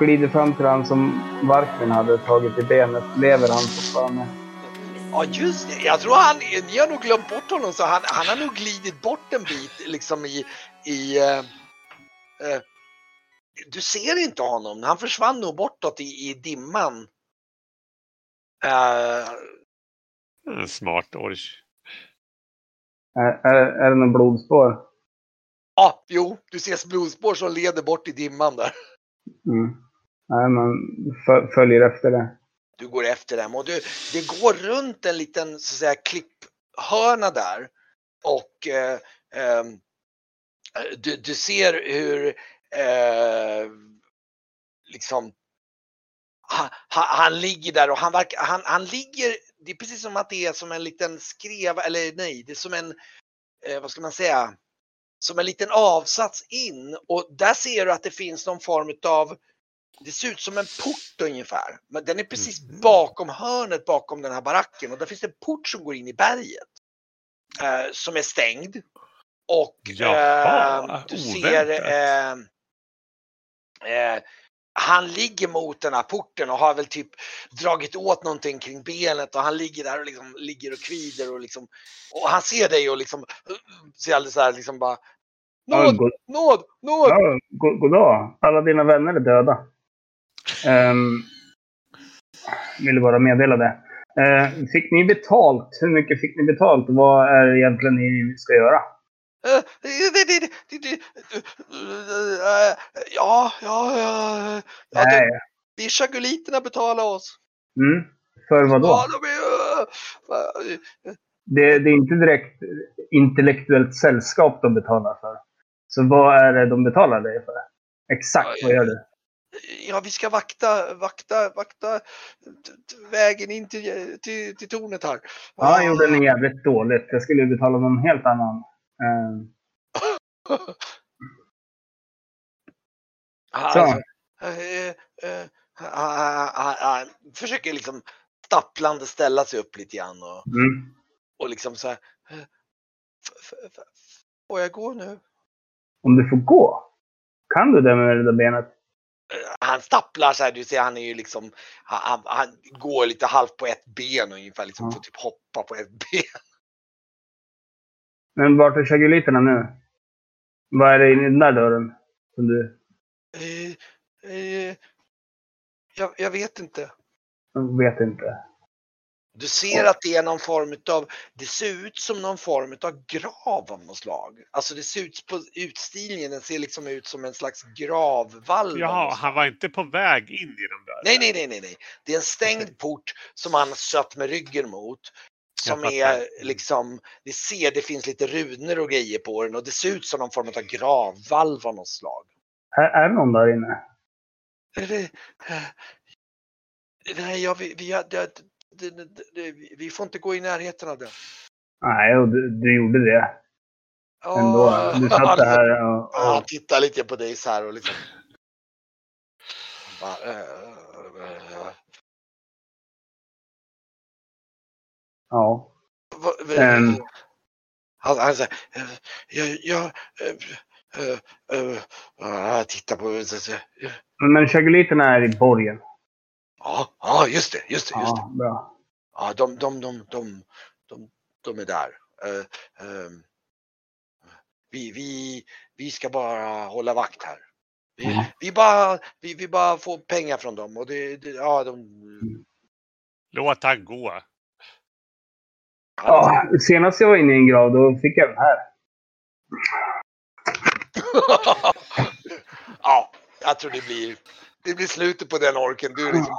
glider fram till han som Varkmin hade tagit i benet. Lever han fortfarande? Ja just det, jag tror han, ni har nog glömt bort honom så han, han har nog glidit bort en bit liksom i, i uh, uh, du ser inte honom, han försvann nog bortåt i, i dimman. Uh, smart orch. Är, är, är det någon blodspår? Ja, jo, du ser blodspår som leder bort i dimman där. Mm. Nej, man följer efter det. Du går efter dem. Och du, det går runt en liten så att säga klipphörna där. Och eh, eh, du, du, ser hur eh, liksom han, han, ligger där och han, verkar, han, han ligger, det är precis som att det är som en liten skreva, eller nej, det är som en, eh, vad ska man säga, som en liten avsats in. Och där ser du att det finns någon form av det ser ut som en port ungefär. Men den är precis mm. bakom hörnet bakom den här baracken och där finns det en port som går in i berget. Eh, som är stängd. Och Jaha, eh, du ser eh, eh, han ligger mot den här porten och har väl typ dragit åt någonting kring benet och han ligger där och liksom ligger och kvider och liksom och han ser dig och liksom ser alldeles så här liksom bara Nåd, nåd, nåd! Ja, god, god dag. Alla dina vänner är döda. Um, ville bara meddela det. Uh, fick ni betalt? Hur mycket fick ni betalt? Vad är det egentligen ni ska göra? Uh, ja, ja, ja. ja det, det är chaguliterna betalar oss. Mm. För vad då? Ja, de är, det, det är inte direkt intellektuellt sällskap de betalar för. Så vad är det de betalar dig för? Exakt vad gör du? Ja, vi ska vakta, vakta, vakta vägen in till, till, till tornet här. Ja, jag gjorde den jävligt dåligt. Jag skulle betala någon helt annan. Uh... Så. Alltså, uh, uh, han försöker liksom stapplande ställa sig upp lite grann och, mm. och liksom så här. Får jag gå nu? Om du får gå? Kan du det med det där benet? Han stapplar så här, du ser han är ju liksom, han, han går lite halvt på ett ben ungefär, liksom ja. får typ hoppa på ett ben. Men vart är chaguliterna nu? Vad är det i den där dörren? Som du... Eh, eh, jag, jag vet inte. Jag vet inte. Du ser att det är någon form av, det ser ut som någon form av grav av något slag. Alltså det ser ut på utstilningen, den ser liksom ut som en slags gravvalv. Jaha, han var inte på väg in i den där? Nej, nej, nej, nej, nej. Det är en stängd port som han satt med ryggen mot. Som är liksom, det ser, det finns lite runor och grejer på den och det ser ut som någon form av gravvalv av något slag. Är, är det någon där inne? Det, äh, nej, jag, vi, vi, det, det, det, vi får inte gå i närheten av det. Nej, och du, du gjorde det. Ändå. Du satt där och, och... Han tittar lite på dig så här och liksom. Bara, äh, äh, ja. Um... Han, han säger, jag, jag, äh, äh, tittar på... Men chaguliterna är i borgen. Ja, ja just det, just det. Just det. Ja, bra. Ja, de, de, de, de, de, de är där. Uh, uh, vi, vi, vi ska bara hålla vakt här. Vi, mm. vi, bara, vi, vi bara får pengar från dem och det, det ja, de... Låt han gå. Ja, senast jag var inne i en grav då fick jag den här. ja, jag tror det blir det blir slutet på den orken. Du liksom...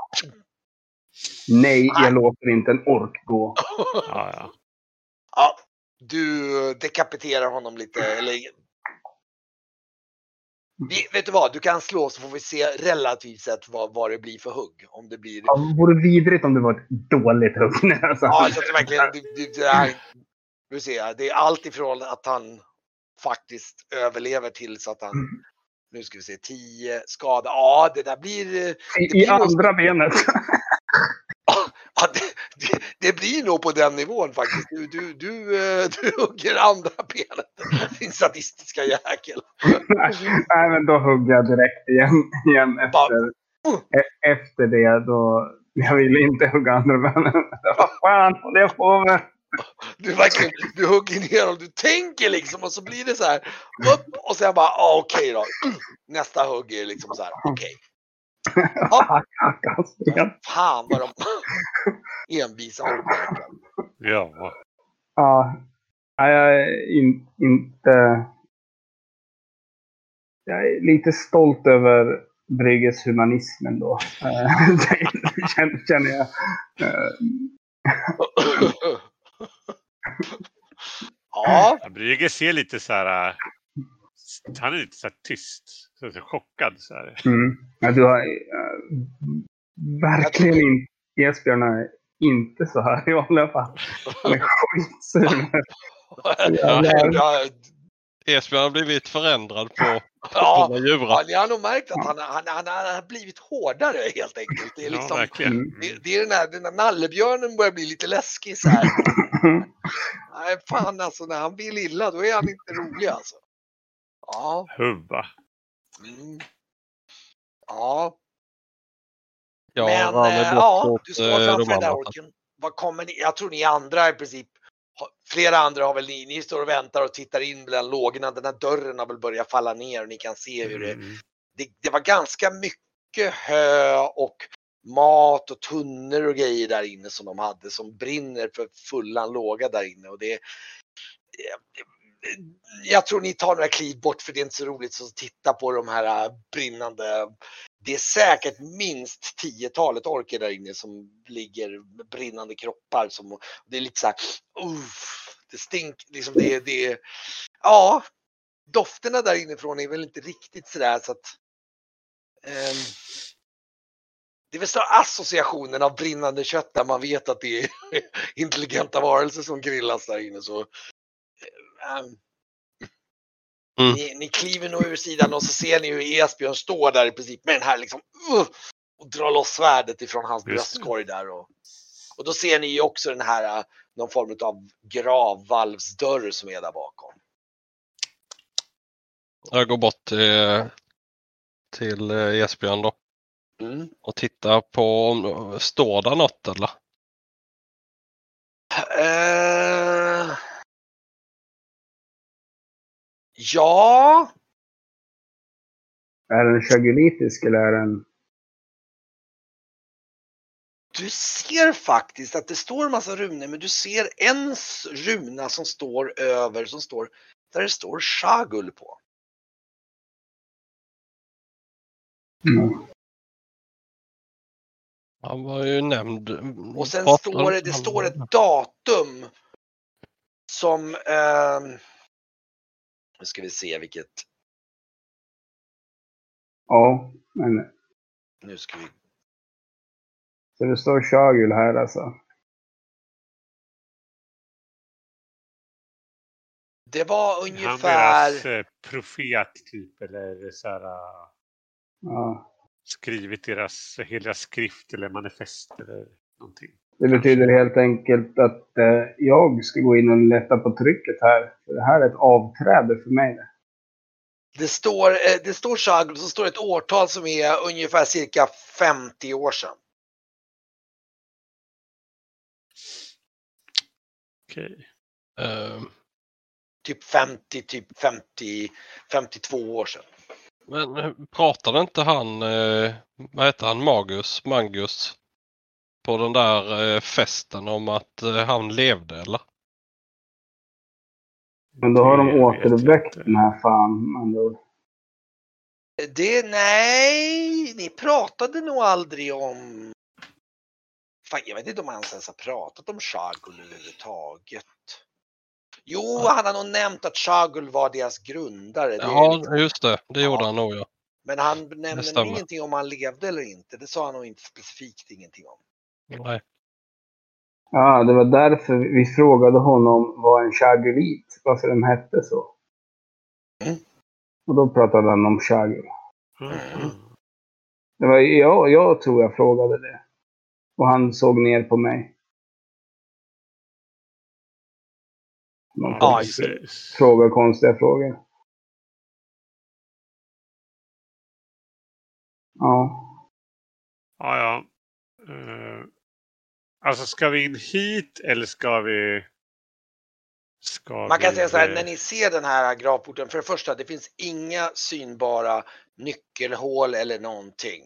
Nej, jag låter inte en ork gå. ja, ja. ja, du dekapiterar honom lite. Eller... Vi, vet du vad, du kan slå så får vi se relativt sett vad, vad det blir för hugg. Om det blir... Ja, det vore vidrigt om det var ett dåligt hugg. Alltså. Ja, så att det verkligen... Det, det, det, är, du ser, det är allt ifrån att han faktiskt överlever till så att han mm nu ska vi se, 10 skada. Ja, det där blir... Det I, blir andra något... benet. ja, det, det, det blir nog på den nivån faktiskt. Du, du, du, eh, du hugger andra benet. Din sadistiska jäkel. Nej, men då hugger jag direkt igen, igen efter, e- efter det. Då, jag ville inte hugga andra benet. Vad fan jag på med? Du, verkligen, du hugger ner och du tänker liksom och så blir det så här. Upp, och sen bara, ah, okej då. Nästa hugg är liksom så här, okej. Ja. Fan vad de envisa orkar. Ja. Ja. Nej, Jag är in, inte... Jag är lite stolt över Brygges humanism ändå. Eh, det känner- känner jag. Ja, Brygge ser lite så här... äh, Han är lite så här tyst. Så här chockad så här. Mm. Ja, du har eh, verkligen inte... Esbjörn är inte så här i vanliga fall. Han är skitsur. Ja, Esbjörn har blivit förändrad på ja, ja. ja, ni har nog märkt att han, han, han, han har blivit hårdare helt enkelt. Det är, Ja, liksom. Mm. det, det är den här, den här nallebjörnen börjar bli lite läskig så här. Nej, fan alltså när han vill illa då är han inte rolig alltså. Ja. Hubba. Mm. Ja, Ja, men han är eh, ja, du står eh, framför den där orken. Vad kommer ni? Jag tror ni andra i princip, flera andra har väl ni, ni står och väntar och tittar in bland lågorna. Den här dörren har väl börjat falla ner och ni kan se hur det, Mm. det, det var ganska mycket hö och mat och tunnor och grejer där inne som de hade som brinner för fullan låga där inne och det eh, jag tror ni tar några kliv bort för det är inte så roligt att titta på de här eh, brinnande. Det är säkert minst tiotalet orker där inne som ligger med brinnande kroppar. Som, det är lite så här, uff, det stinker liksom det, det, ja, dofterna där inifrån är väl inte riktigt sådär så att um, det är väl så associationen av brinnande kött där man vet att det är intelligenta varelser som grillas där inne. Så, ehm, Mm. ni, ni kliver nog ur sidan och så ser ni hur Esbjörn står där i princip med den här liksom uh, och drar loss svärdet ifrån hans bröstkorg där. Och, och då ser ni ju också den här uh, någon form av gravvalvsdörr som är där bakom. Jag går bort till, till eh, Esbjörn då Mm. och tittar på om står där något eller? Eh, ja, Är den chagolitisk eller är den... du ser faktiskt att det står en massa runor men du ser en runa som står över som står där det står Shagul på. Mm. Han var ju nämnd. Och sen Pratar- står det, det står ett datum som, ehm, nu ska vi se vilket, Ja, men... nu ska vi, Så det står Shagul här alltså. det var Han ungefär, deras eh, profet typ eller så här, äh, Ja. Skrivit deras heliga skrift eller manifest eller någonting. Det betyder helt enkelt att eh, jag ska gå in och lätta på trycket här. För det här är ett avträde för mig. det står, eh, det står Shagul, så står ett årtal som är ungefär cirka 50 år sedan. Okej. Eh, Typ 50, typ 50, 52 år sedan. Men eh, pratade inte han, eh, vad heter han, Magus, Mangus på den där eh, festen om att eh, han levde eller? Men då har de jag återväckt inte. den här fan. ord. Det, nej, ni pratade nog aldrig om... Fan, jag vet inte om han ens har pratat om Shagul överhuvudtaget. Jo, han har nog nämnt att Shagul var deras grundare. Ja, liksom, just det. Det gjorde Ja. han nog ja. men han nämnde ingenting om han levde eller inte. Det sa han nog inte specifikt ingenting om. Nej. Ja, det var därför vi frågade honom vad en chagulit, varför den hette så. Mm. Och då pratade han om chagul. Mm. Det var jag, jag tror jag frågade det. Och han såg ner på mig. Man Ja, får precis. fråga konstiga frågor. Ja. Ja, ja. Eh, alltså ska vi in hit eller ska vi... Ska Man kan vi, säga så här, eh, när ni ser den här gravporten, för det första, det finns inga synbara nyckelhål eller någonting.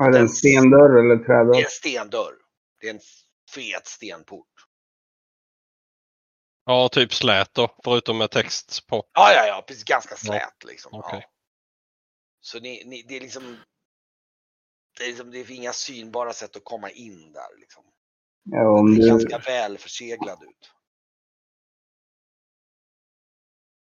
Är det en stendörr eller Det är trädörr? en stendörr. Det är en fet stenport. Ja, typ slät då, förutom med text på. Ja, ja, ja, precis. Ganska slät liksom. okej. Ja. Så ni, ni, det är liksom det är, liksom, det är inga synbara sätt att komma in där. Liksom. Ja, om Det är du, ganska väl förseglad ut.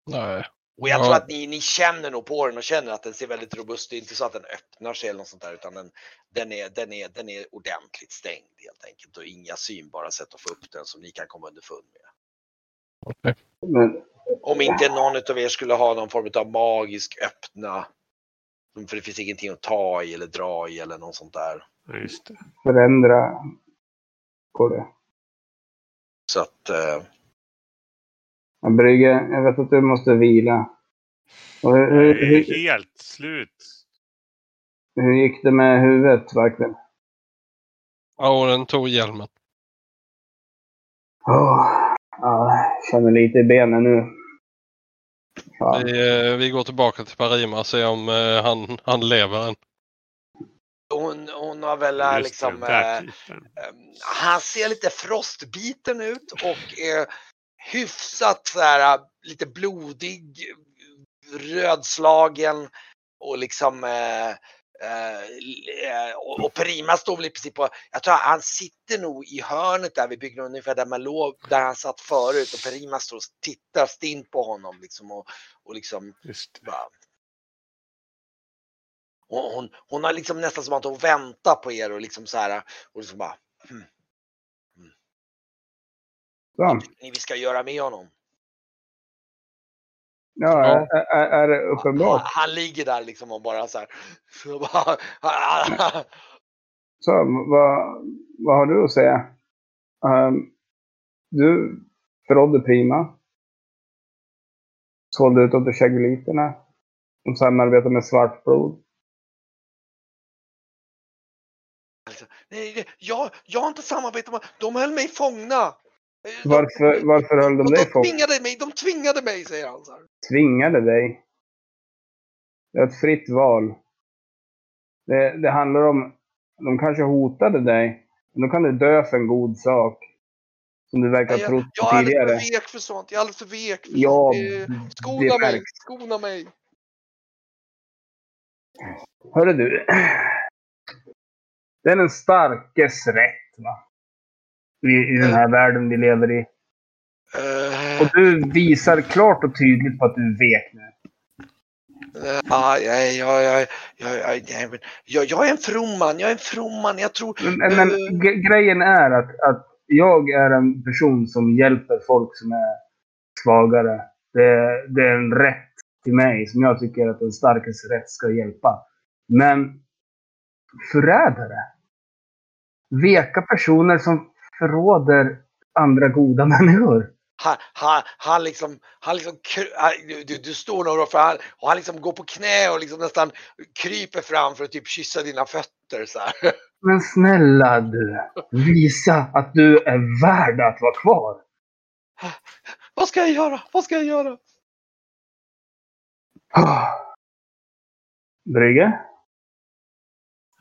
Nej. Och jag Ja. tror att ni, ni känner nog på den och känner att den ser väldigt robust ut. Det är inte så att den öppnar sig eller något sånt där utan den, den, är, den, är, den är ordentligt stängd helt enkelt och inga synbara sätt att få upp den som ni kan komma underfund med. Okej. men, Om inte någon av er skulle ha någon form av magisk öppna. För det finns ingenting att ta i eller dra i eller något sånt där. Just det. förändra på det. Så att eh, Ja, Brygge, jag vet att du måste vila. Och hur, Jag hur, är hur, helt slut. hur gick det med huvudet verkligen? Ja, och den tog hjälmen. Åh, ja, jag känner lite i benen nu. Fan. Vi, eh, vi går tillbaka till Parima och ser om eh, han, han lever än. hon, hon har väl Just liksom det, eh. Eh, Han ser lite frostbiten ut och är hyfsat så här, lite blodig, rödslagen och liksom eh, eh, och och Perima står väl i princip på, jag tror han sitter nog i hörnet där vid byggnaden ungefär där man låg, där han satt förut och Perima står och tittar stint på honom liksom och, och liksom bara och hon, hon har liksom nästan som att hon väntar på er och liksom så här och liksom bara hmm, Så. ni vi ska göra med honom. Ja, Ja. Är, är, det Han, uppenbart? han ligger där liksom och bara så här. Så bara, Så, vad, vad har du att säga? Ehm, du förrådde Prima. Sålde ut åt Chagoliterna. De samarbetar med Svartblod. nej, nej, jag, jag har inte samarbetat med De höll mig fångna. De- Varför, varför höll de dig de fången? tvingade mig, de tvingade mig säger han så här. Tvingade dig? Det är ett fritt val. Det, det handlar om... De kanske hotade dig. Men då kan du dö för en god sak. Som du verkar ha Jag, trott jag på är alldeles tidigare. för vek för sånt. Jag är alldeles för vek för Ja, sånt. Eh, Skona mig, skona mig. Hörru du. Det är den starkes rätt, va? i, i den här världen vi lever i. Eh, och du visar klart och tydligt på att du vek nu. Eh, ah, ja, jag, jag, jag, jag, är en fromman, jag är en fromman, jag tror... Men, men eh, grejen är att, att jag är en person som hjälper folk som är svagare. Det, det är en rätt till mig som jag tycker att den starkes rätt ska hjälpa. Men förrädare. Veka personer som förråder andra goda människor. Han, han, han liksom, han liksom, du, du, står nog för han, och han liksom går på knä och liksom nästan kryper fram för att typ kyssa dina fötter så här. Men snälla du, visa att du är värd att vara kvar. Vad ska jag göra? Vad ska jag göra? Brygge?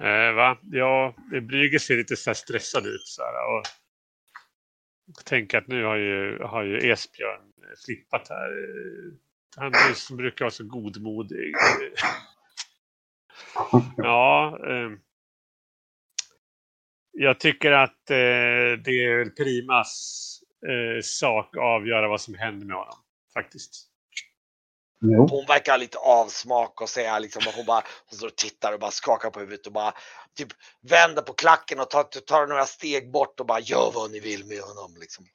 Eh, va? Ja, Brygge ser lite så här stressad ut. Så här, och tänker att nu har ju, har ju Esbjörn flippat här. Han som brukar vara så godmodig. Ja. Eh, jag tycker att eh, det är Primas eh, sak att avgöra vad som händer med honom. Faktiskt. Jo. Hon verkar lite avsmak och säga liksom att hon bara hon står och tittar och bara skakar på huvudet och bara typ vänder på klacken och tar, tar några steg bort och bara gör vad ni vill med honom liksom.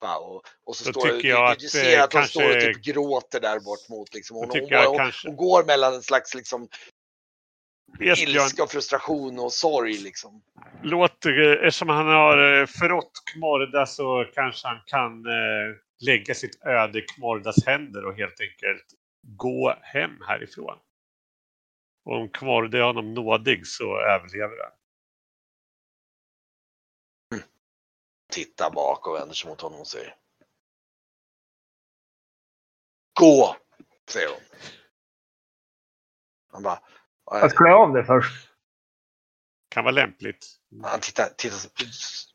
Bara, och, och så Då står tycker jag du, att, du ser eh, att hon står och kanske- typ gråter där bort mot liksom. Hon, hon, jag hon, kanske- hon går mellan en slags liksom Esbjörn ilska frustration och sorg liksom. låter, eftersom han har eh, förrått Kmorda så kanske han kan eh, lägga sitt öde i Kmordas händer och helt enkelt gå hem härifrån. Och om Kmorda är honom nådig så överlever han. Tittar bak och vänder sig mot honom och säger. Gå! Säger hon. Han bara. Jag klä av det först. Kan vara lämpligt. Han tittar, tittar. så-.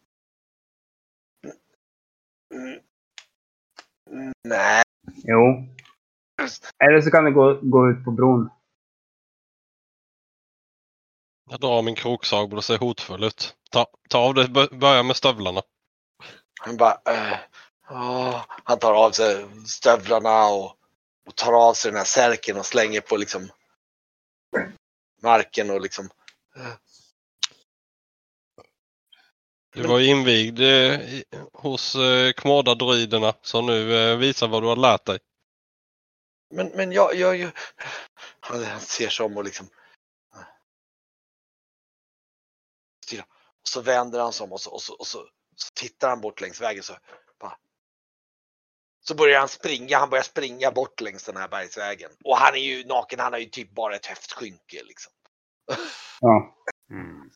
Nej. Jo. Eller så kan du gå, gå ut på bron. Jag drar min kroksag och ser hotfull ut. Ta, ta av det, bör- börja med stövlarna. Han bara. Eh, åh. Han tar av sig stövlarna och, och tar av sig den här särken och slänger på liksom marken och liksom. Du var invigd eh, hos eh, Kmorda-druiderna så nu eh, visa vad du har lärt dig. Men, men jag, jag, jag... Han ser sig om och liksom... Och så vänder han sig om och så, och så, och så, så tittar han bort längs vägen så. Så börjar han springa, han börjar springa bort längs den här bergsvägen. Och han är ju naken, han har ju typ bara ett höftskynke liksom. Ja. Mm.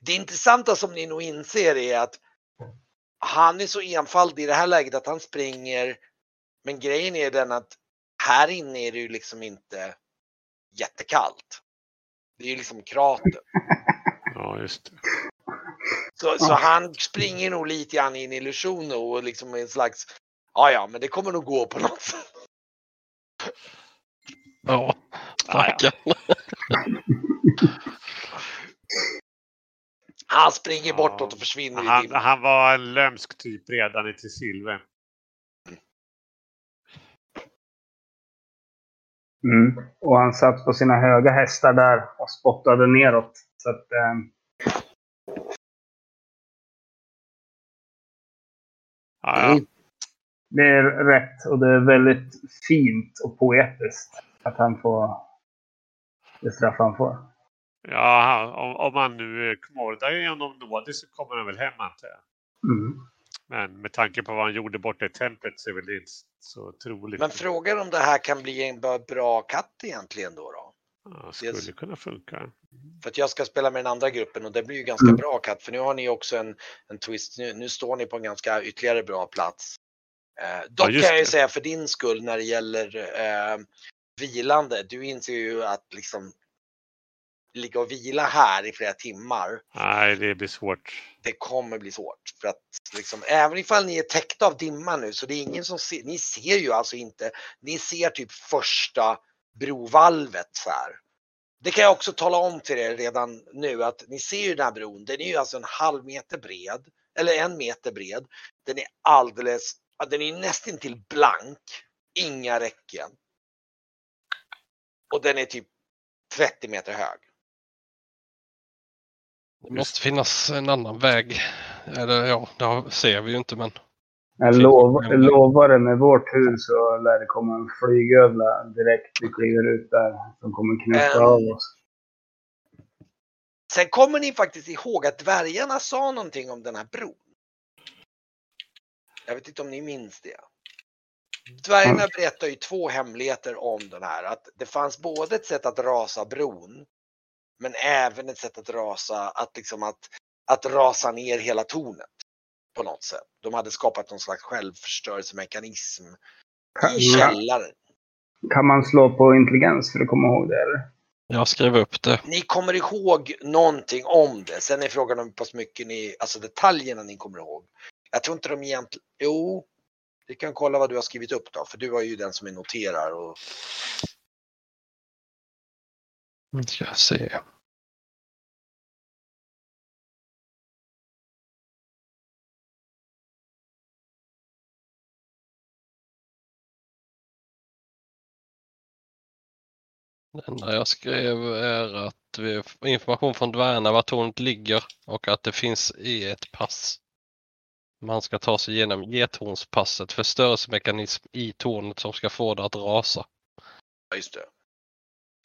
Det intressanta som ni nog inser är att han är så enfaldig i det här läget att han springer. Men grejen är den att här inne är det ju liksom inte jättekallt. Det är ju liksom krater. Ja, just det. Så, så han springer nog lite grann i en illusion och liksom en slags, ja ja men det kommer nog gå på något sätt. Ja, Ah, ja. stackarn. Han springer Ja. bortåt och försvinner Han, han var en lömsk typ redan i Silve. Mm. Och han satt på sina höga hästar där och spottade neråt. Så att, ehm, Ja, ja. Det är rätt och det är väldigt fint och poetiskt att han får det straff han får. ja han- om, om han nu är honom nådig så kommer han väl hem antar jag. Mm. Men med tanke på vad han gjorde borta i templet så är väl det inte så troligt. Men frågan om det här kan bli en bra- katt egentligen då. då? ja, skulle Yes. kunna funka. För att jag ska spela med den andra gruppen och det blir ju ganska Mm. bra katt för nu har ni också en, en twist. Nu, nu står ni på en ganska ytterligare bra plats. Eh, dock just kan jag ju säga för din skull när det gäller eh, vilande. Du inser ju att liksom ligga och vila här i flera timmar. Nej, det blir svårt. Det kommer bli svårt för att liksom även ifall ni är täckta av dimma nu så det är ingen som ser. Ni ser ju alltså inte. Ni ser typ första brovalvet så här. Det kan jag också tala om till er redan nu att ni ser ju den här bron. Den är ju alltså en halv meter bred eller en meter bred. Den är alldeles, ja, den är nästan till blank. Inga räcken. Och den är typ 30 meter hög. Det måste finnas en annan väg. Eller ja, det ser vi ju inte men. Jag lov, lovar det, med vår tur så lär det komma en flygövla direkt vi kliver ut där. Som kommer knäcka Ehm. av oss. Sen kommer ni faktiskt ihåg att dvärgarna sa någonting om den här bron. Jag vet inte om ni minns det. Dvärgarna berättar ju två hemligheter om den här. Att det fanns både ett sätt att rasa bron. Men även ett sätt att rasa, att liksom att, att rasa ner hela tornet. På något sätt. De hade skapat någon slags självförstörelsemekanism Kan, i källaren. kan man slå på intelligens för att komma ihåg det? Eller? Jag skrev upp det. Ni kommer ihåg någonting om det. Sen är frågan om hur pass mycket ni, alltså detaljerna ni kommer ihåg. Jag tror inte de egentligen, jo. Vi kan kolla vad du har skrivit upp då, för du är ju den som är noterar och Nu ska jag se. Det enda jag skrev är att vi information från dvärgarna var tornet ligger och att det finns i ett pass. Man ska ta sig igenom gethornspasset, förstörelsemekanism i tornet som ska få det att rasa. ja, just det.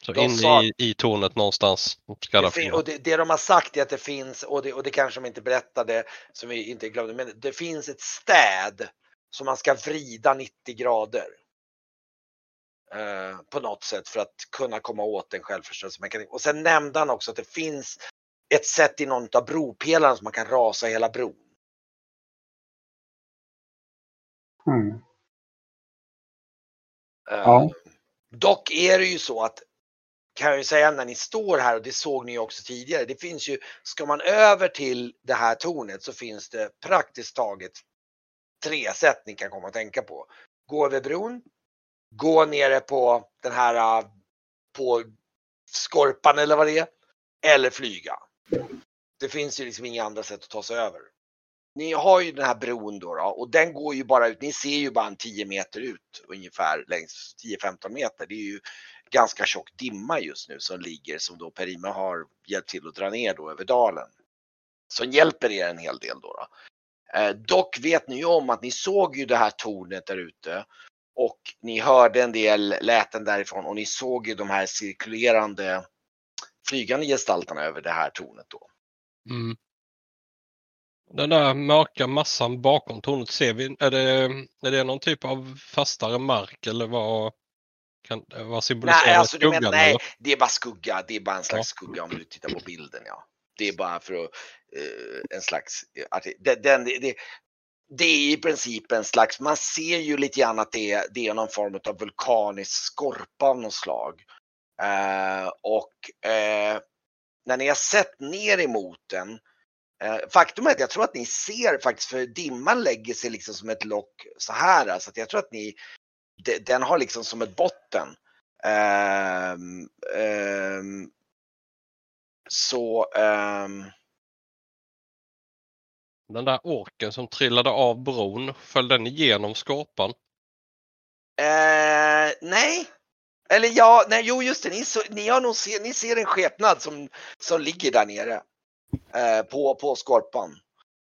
Så De inne sa- i, i tornet någonstans ska det fin- och det, det de har sagt är att det finns, och det, och det kanske de inte berättade, som vi inte glömde, men det finns ett städ som man ska vrida 90 grader. Eh, på något sätt för att kunna komma åt en självförstörelsemekanism. Och sen nämnde han också att det finns ett sätt i någon av bropelarna som man kan rasa hela bron. Mm. Eh, Ja. Dock är det ju så att kan jag ju säga när ni står här och det såg ni ju också tidigare. Det finns ju, ska man över till det här tornet så finns det praktiskt taget tre sätt ni kan komma att tänka på. Gå över bron, gå nere på den här äh, på Skorpan eller vad det är, eller flyga. Det finns ju liksom inga andra sätt att ta sig över. Ni har ju den här bron då, då och den går ju bara ut, ni ser ju bara en 10 meter ut ungefär längs 10-15 meter. Det är ju ganska tjock dimma just nu som ligger som då Perima har hjälpt till att dra ner då över dalen. Som hjälper er en hel del då. då. Eh, dock vet ni ju om att ni såg ju det här tornet där ute och ni hörde en del läten därifrån och ni såg ju de här cirkulerande flygande gestalterna över det här tornet då. Mm. Den där mörka massan bakom tornet ser vi. Är det, är det någon typ av fastare mark eller vad, kan, vad symboliserar Nej, alltså skuggan? menar, nej, eller? det är bara skugga. Det är bara en slags Ja. skugga om du tittar på bilden. Ja. Det är bara för att, eh, en slags, det, den, den, det, det är i princip en slags, man ser ju lite grann att det, är- det är någon form av vulkanisk skorpa av något slag. Eh, och eh, när ni har sett ner emot den, eh, faktum är att jag tror att ni ser faktiskt, för dimman lägger sig liksom som ett lock så här, alltså att jag tror att ni, de- den har liksom som ett botten. Ehm, ehm, så ehm, Den där orken som trillade av bron, föll den igenom skorpan? eh, nej. Eller ja, nej, jo just det, ni, så, ni, har nog se, ni ser en skepnad som, som ligger där nere eh, på, på skorpan.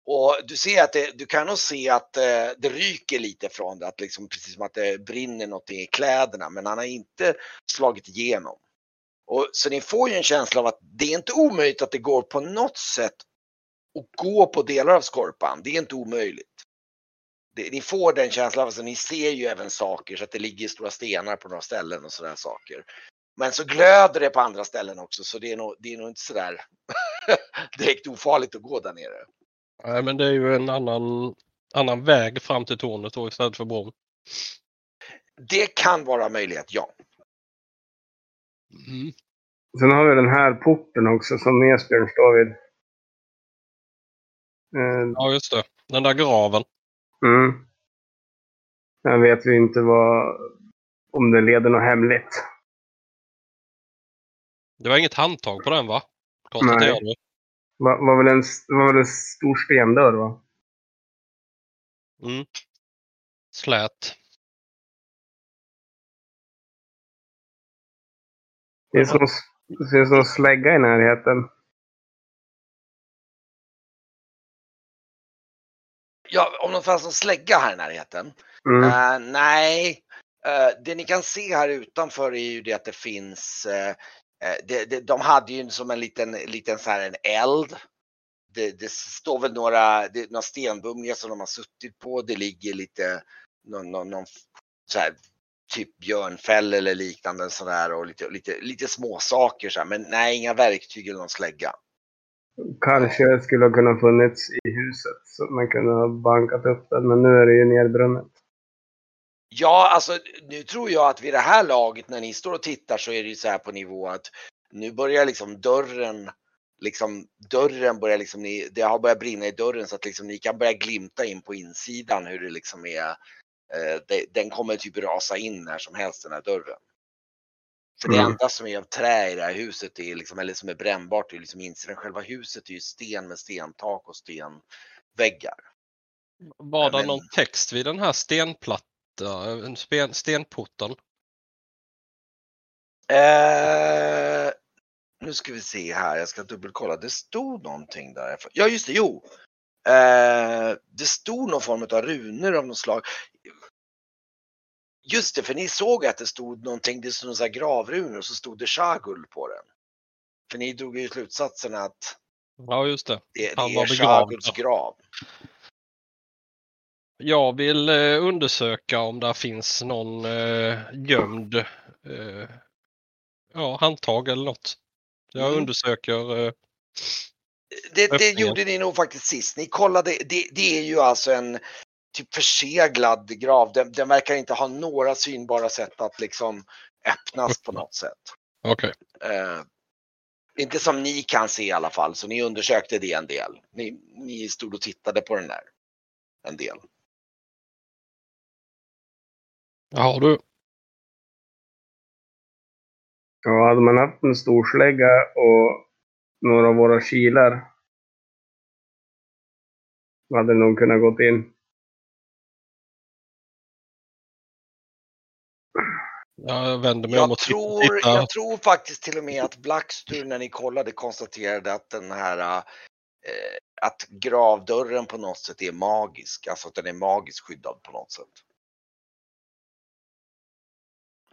Och du ser att det, du kan nog se att eh, det ryker lite från det, att liksom, precis som att det brinner någonting i kläderna, men han har inte slagit igenom. Och, så ni får ju en känsla av att det är inte omöjligt att det går på något sätt att gå på delar av skorpan. Det är inte omöjligt. Det, ni får den känslan, alltså, ni ser ju även saker så att det ligger stora stenar på några ställen och sådana saker. Men så glöder det på andra ställen också så det är nog, det är nog inte sådär direkt ofarligt att gå där nere. Nej, men det är ju en annan, annan väg fram till tornet då istället för bron. Det kan vara möjlighet, ja. Mm. Sen har vi den här porten också som Esbjörn står vid. Eh, Ja, just det. Den där graven. Mm. Jag vet ju inte vad, om det leder något hemligt. Det var inget handtag på den va? Konstaterar du? Var, var, väl en, var väl en stor stendörr va? Mm. Slät. Finns det någon, finns det någon slägga i närheten? Ja, om det fanns någon slägga här i närheten. Mm. Eh, nej, Eh, det ni kan se här utanför är ju det att det finns, eh, Eh, det, det, de hade ju som en liten, liten så här en eld. Det, det står väl några, det, är några stenbumlingar som de har suttit på. Det ligger lite, någon, någon, någon så här, typ björnfäll eller liknande sådär och lite, lite, lite småsaker så här. Men nej, inga verktyg eller någon slägga. Kanske skulle ha kunnat funnits i huset så man kunde ha bankat upp den. Men nu är det ju nedbrunnet. Ja, alltså nu tror jag att vid det här laget när ni står och tittar så är det ju så här på nivå att nu börjar liksom dörren, liksom dörren börjar liksom, ni, det har börjat brinna i dörren så att liksom ni kan börja glimta in på insidan hur det liksom är. Eh, det, den kommer typ rasa in när som helst den här dörren. För det Mm. enda som är av trä i det här huset är liksom, eller som är brännbart, är liksom insidan. Själva huset är ju sten med stentak och stenväggar. Var det någon text vid den här stenplatta, en spen, stenporten? Eh, nu ska vi se här, jag ska dubbelkolla. Det stod någonting där. Ja just det, jo. Eh, det stod någon form av runor av något slag. Just det, för ni såg att det stod någonting, det stod några gravrunor och så stod det Shagul på den. För ni drog ju slutsatsen att Ja, just det. det, Han det var är begravd Shaguls grav. Jag vill eh, undersöka om där finns någon eh, gömd eh, ja, handtag eller något. Jag Mm. undersöker. Det, det gjorde ni nog faktiskt sist. Ni kollade, det, det är ju alltså en typ förseglad grav. Den, den verkar inte ha några synbara sätt att liksom öppnas på något sätt. Okej. Eh, inte som ni kan se i alla fall, så ni undersökte det en del. Ni, ni stod och tittade på den där en del. Jaha du. Ja, hade man haft en storslägga och några av våra kilar hade nog kunnat gått in. Jag vänder mig om och tror, tittar. jag tror faktiskt till och med att Blackstur när ni kollade konstaterade att den här eh, att gravdörren på något sätt är magisk, alltså att den är magiskt skyddad på något sätt.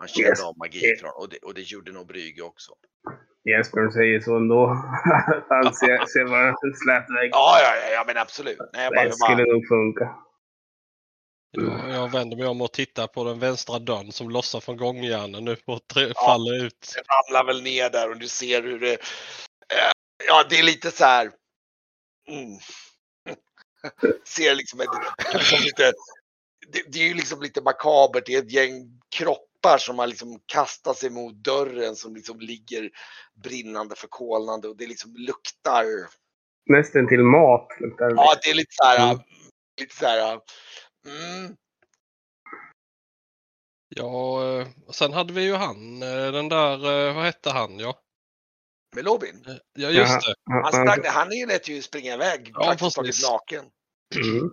Han kände Yes. av magi från, och det, och det gjorde nog Brygge också. Jesper säger så ändå. Han ser, ser bara slät vägg. Ja, ja, ja, ja men absolut. Nej, bara, Det skulle nog funka. Jag, jag vänder mig om och tittar på den vänstra dörren som lossar från gångjärnen nu och tre, faller ut. det ramlar väl ner där och du ser hur det... eh, Ja, det är lite så här... Mm. ser liksom ett... Liksom lite, det, det är ju liksom lite makabert. Det är ett gäng kroppar som har liksom kastat sig mot dörren som liksom ligger brinnande förkolnande och det liksom luktar... Nästan till mat luktar det. Ja, det är lite så här... Mm. Lite så här... Mm, Ja, eh, sen hade vi ju han, eh, den där, eh, vad hette han ja? med Lobin. Eh, Ja just det. Han- sprang, han är ju lätt ju springa iväg Ja, praktiskt taget naken. Mm.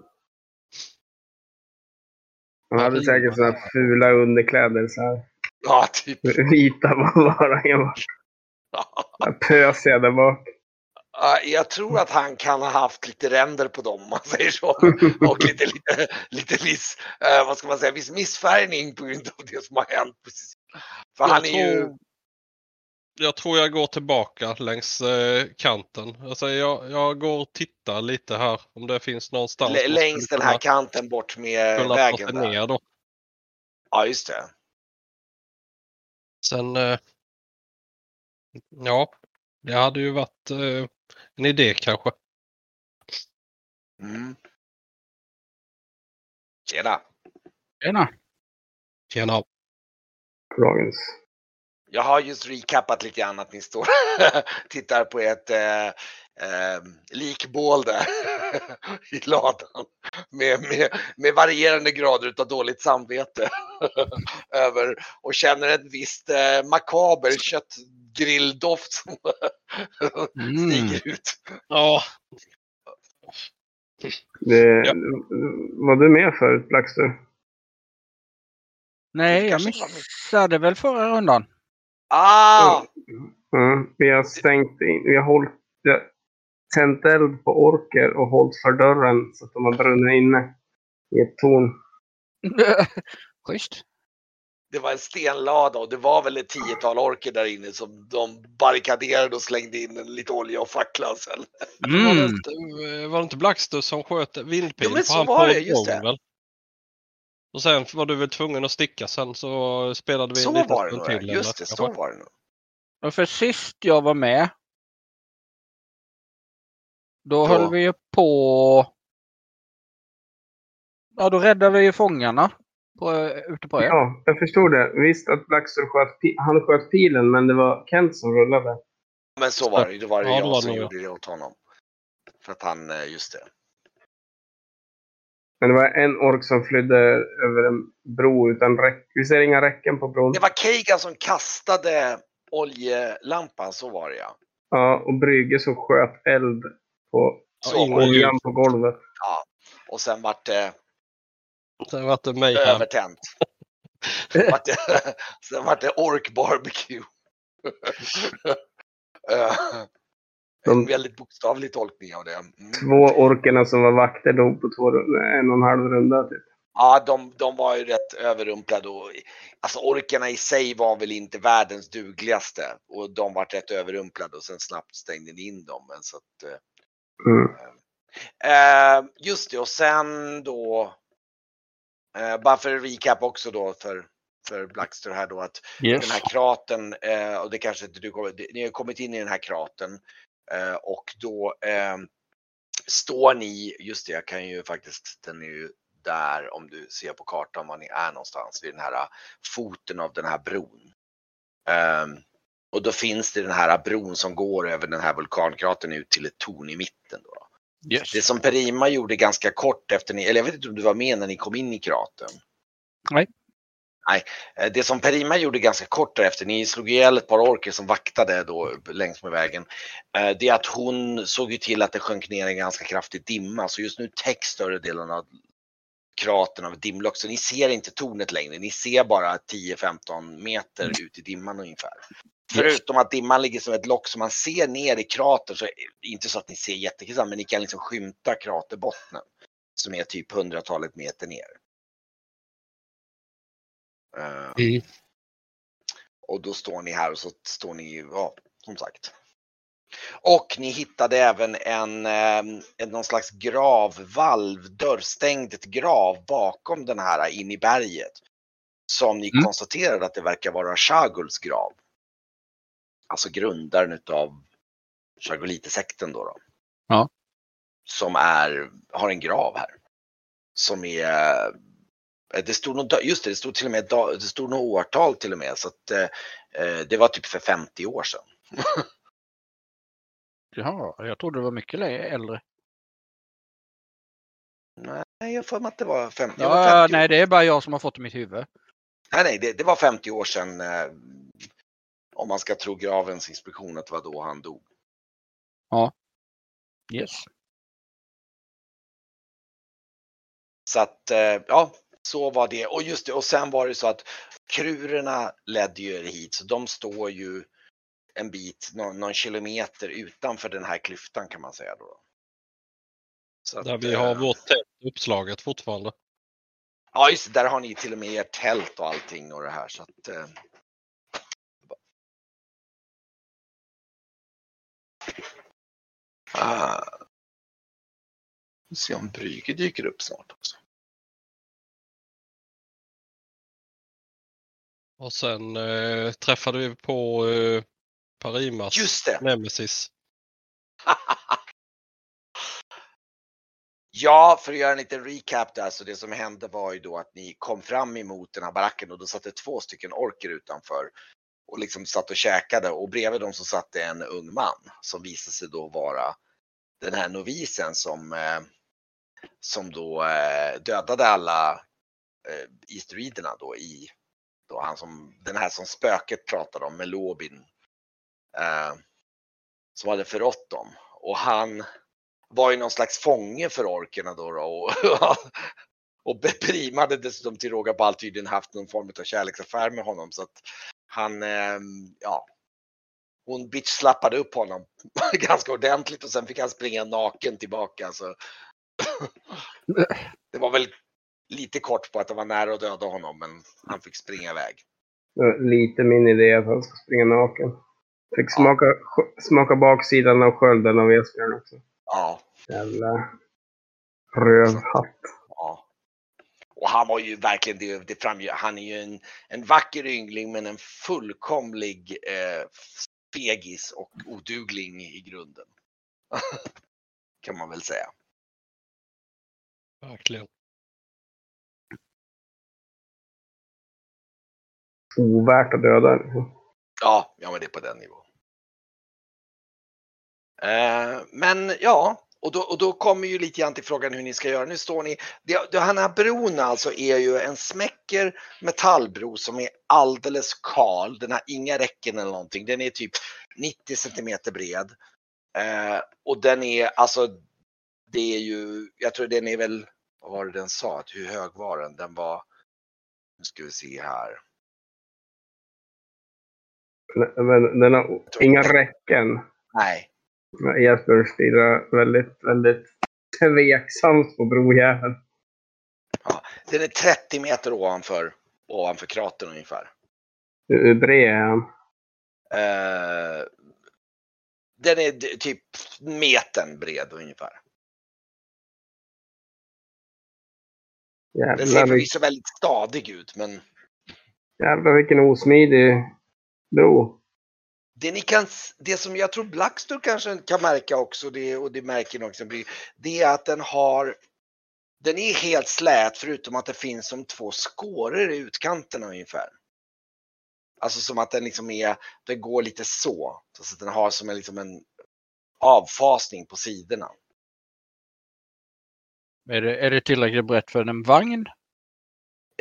Han hade säkert här fula underkläder. Så här. Ja, typ. Vita var han. Pösiga där bak. Ja, Jag tror att han kan ha haft lite ränder på dem om man säger så. Och lite, lite, lite viss, eh, vad ska man säga, viss missfärgning på grund av det som har hänt. Precis. För han jag, är ju, tror, jag tror jag går tillbaka längs eh, kanten. Alltså jag, jag går och tittar lite här om det finns någonstans. l- längs den här kanten bort med vägen där. ner då. Ja, just det. Sen, eh, ja, det hade ju varit eh, en idé kanske. Mm. Tjena. Tjena. Tjena. Dagens. Jag har just recapat lite grann att ni står tittar på ett eh, eh, likbål där i ladan med, med, med varierande grader av dåligt samvete över och känner en visst eh, makaber köttgrilldoft som Mm. stiger ut. Ja, Det, Ja. Var du med förut, Blackstur? Nej, jag missade väl förra rundan. Ah! Ja, vi har stängt in. Vi har hållit... Vi har tänt eld på orker och hållit för dörren så att de har brunnit inne i ett torn. Schysst. Det var en stenlada och det var väl ett tiotal orker där inne som de barrikaderade och slängde in en lite olja och fackla sen. var, det Mm. inte, var det inte Blackstus som sköt vindpil Jo, men så var det, just det. väl? Och sen var du väl tvungen att sticka sen så spelade vi Så en liten var det stund nog. till. Just det, så var det nog. Och för sist jag var med. Då, Då- höll vi ju på. Ja, då räddade vi ju fångarna på, ute på ön. Ja, jag förstod det. Visst att Blackstur sköt, han sköt pilen, men det var Kent som rullade. Men så var det. Det var det Ja, det jag var som gjorde det åt honom. För att han, eh, just det. Men det var en ork som flydde över en bro utan räck. Vi ser inga räcken på bron. Det var Keigan som kastade oljelampan, så var det ja. Ja, och Brygge som sköt eld på Ja, oljan på golvet. Och sen vart det Sen var det mig övertänt. Sen vart det, sen vart det ork barbecue. En De- väldigt bokstavlig tolkning av det. Mm. Två orkerna som var vakter dog på två, en och en halv runda. Typ. Ja, de, de var ju rätt överrumplade och alltså orkerna i sig var väl inte världens dugligaste och de var rätt överrumplade och sen snabbt stängde ni in dem. Men så att, eh, Mm. Eh, just det, och sen då, eh, bara för recap också då för, för Blackster här då att Yes. den här kraten, eh, och det kanske inte du kommer, ni har kommit in i den här kraten och då eh, står ni, just det, jag kan ju faktiskt, den är ju där om du ser på kartan var ni är någonstans vid den här foten av den här bron. Ehm, och då finns det den här bron som går över den här vulkankratern ut till ett torn i mitten. Då. Yes. Det som Perima gjorde ganska kort efter ni, eller jag vet inte om du var med när ni kom in i kratern. Nej. Nej, eh, det som Perima gjorde ganska kort därefter, ni slog ihjäl ett par orker som vaktade då längs med vägen. eh, Det är att hon såg ju till att det sjönk ner en ganska kraftig dimma, så just nu täcks större delen av kratern av ett dimmlock. Så ni ser inte tornet längre, ni ser bara 10-15 meter ut i dimman ungefär. Förutom att dimman ligger som ett lock som man ser ner i kratern så är det inte så att ni ser jättekristallt men ni kan liksom skymta kraterbottnen. Som är typ hundratalet meter ner. Eh, Mm. och då står ni här och så står ni, ja, som sagt. Och ni hittade även en, eh, en någon slags gravvalv, dörrstängd grav bakom den här in i berget. Som ni Mm. konstaterade att det verkar vara Shaguls grav. Alltså grundaren utav Shagolite-sekten då. då. Ja. Som är, har en grav här. Som är det stod nog, just det, det stod till och med, det stod nog årtal till och med så att eh, eh, det var typ för 50 år sedan. Jaha, jag trodde det var mycket äldre. Nej, jag för mig att det var 50, det var Ja, 50 nej, år. det är bara jag som har fått det i mitt huvud. nej, nej det, det var 50 år sedan. Eh, om man ska tro gravens inspektion att det var då han dog. Yes. Så att, eh, ja, så var det. Och just det, och sen var det så att krurerna ledde ju hit, så de står ju en bit, någon, någon kilometer utanför den här klyftan kan man säga då. Att, Där vi har eh, vårt tält uppslaget fortfarande. Ja, just det, där har ni till och med ert tält och allting och det här så att. Eh... Ah. Vi får se om Brygge dyker upp snart också. Och sen eh, träffade vi på eh, Parimas Just det! Nemesis. Ja, för att göra en liten recap där, så det som hände var ju då att ni kom fram emot den här baracken och då satt det två stycken orker utanför och liksom satt och käkade och bredvid dem så satt det en ung man som visade sig då vara den här novisen som, eh, som då eh, dödade alla eh, isteriderna då i då han som, den här som spöket pratade om, Melobin. Eh, som hade förrått dem. Och han var ju någon slags fånge för orkerna då. då och, och Prima hade dessutom till råga på allt tydligen haft någon form av kärleksaffär med honom. Så att han, eh, ja. Hon bitch-slappade upp honom ganska ordentligt och sen fick han springa naken tillbaka. Så. Det var väl lite kort på att det var nära att döda honom men han fick springa iväg. Lite min idé att han ska springa naken. Fick smaka, smaka baksidan av skölden av Esbjörn också. Ja, Jävla rövhatt. ja. Och han var ju verkligen, det, det framgår, han är ju en, en vacker yngling men en fullkomlig eh, fegis och odugling i grunden. kan man väl säga. Verkligen. Ovärt att döda. Ja, ja men det är på den nivån. Eh, men ja, och då, och då kommer ju lite grann till frågan hur ni ska göra. Nu står ni, det, den här bron alltså är ju en smäcker metallbro som är alldeles kal. Den har inga räcken eller någonting. Den är typ 90 centimeter bred. Eh, och den är alltså, det är ju, jag tror den är väl, vad var det den sa, att hur hög var den? Den var, nu ska vi se här. Men den har inga räcken. Nej, Esbjörn stirrar väldigt, väldigt tveksamt på brojäveln. Ja, den är 30 meter ovanför, ovanför kratern ungefär. Hur bred är han? Eh, den är typ metern bred ungefär. Den ser Jävlar, förvisso väldigt stadig ut men jävlar vilken osmidig bro. det ni kan, det som jag tror Blackstore kanske kan märka också, det, och det märker ni också, det är att den har, den är helt slät förutom att det finns som två skåror i utkanterna ungefär. Alltså som att den liksom är, den går lite så, så att den har som en, liksom en avfasning på sidorna. Är det, är det tillräckligt brett för en vagn?